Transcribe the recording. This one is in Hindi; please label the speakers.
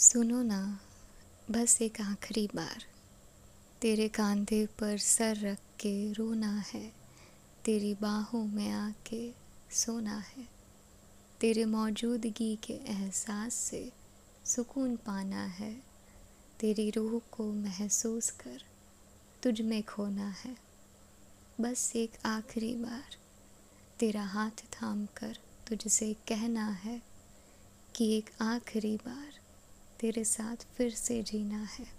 Speaker 1: सुनो ना, बस एक आखिरी बार। तेरे कांधे पर सर रख के रोना है, तेरी बाहों में आके सोना है। तेरे मौजूदगी के एहसास से सुकून पाना है, तेरी रूह को महसूस कर तुझ में खोना है। बस एक आखिरी बार, तेरा हाथ थाम कर तुझसे कहना है कि एक आखिरी बार। तेरे साथ फिर से जीना है।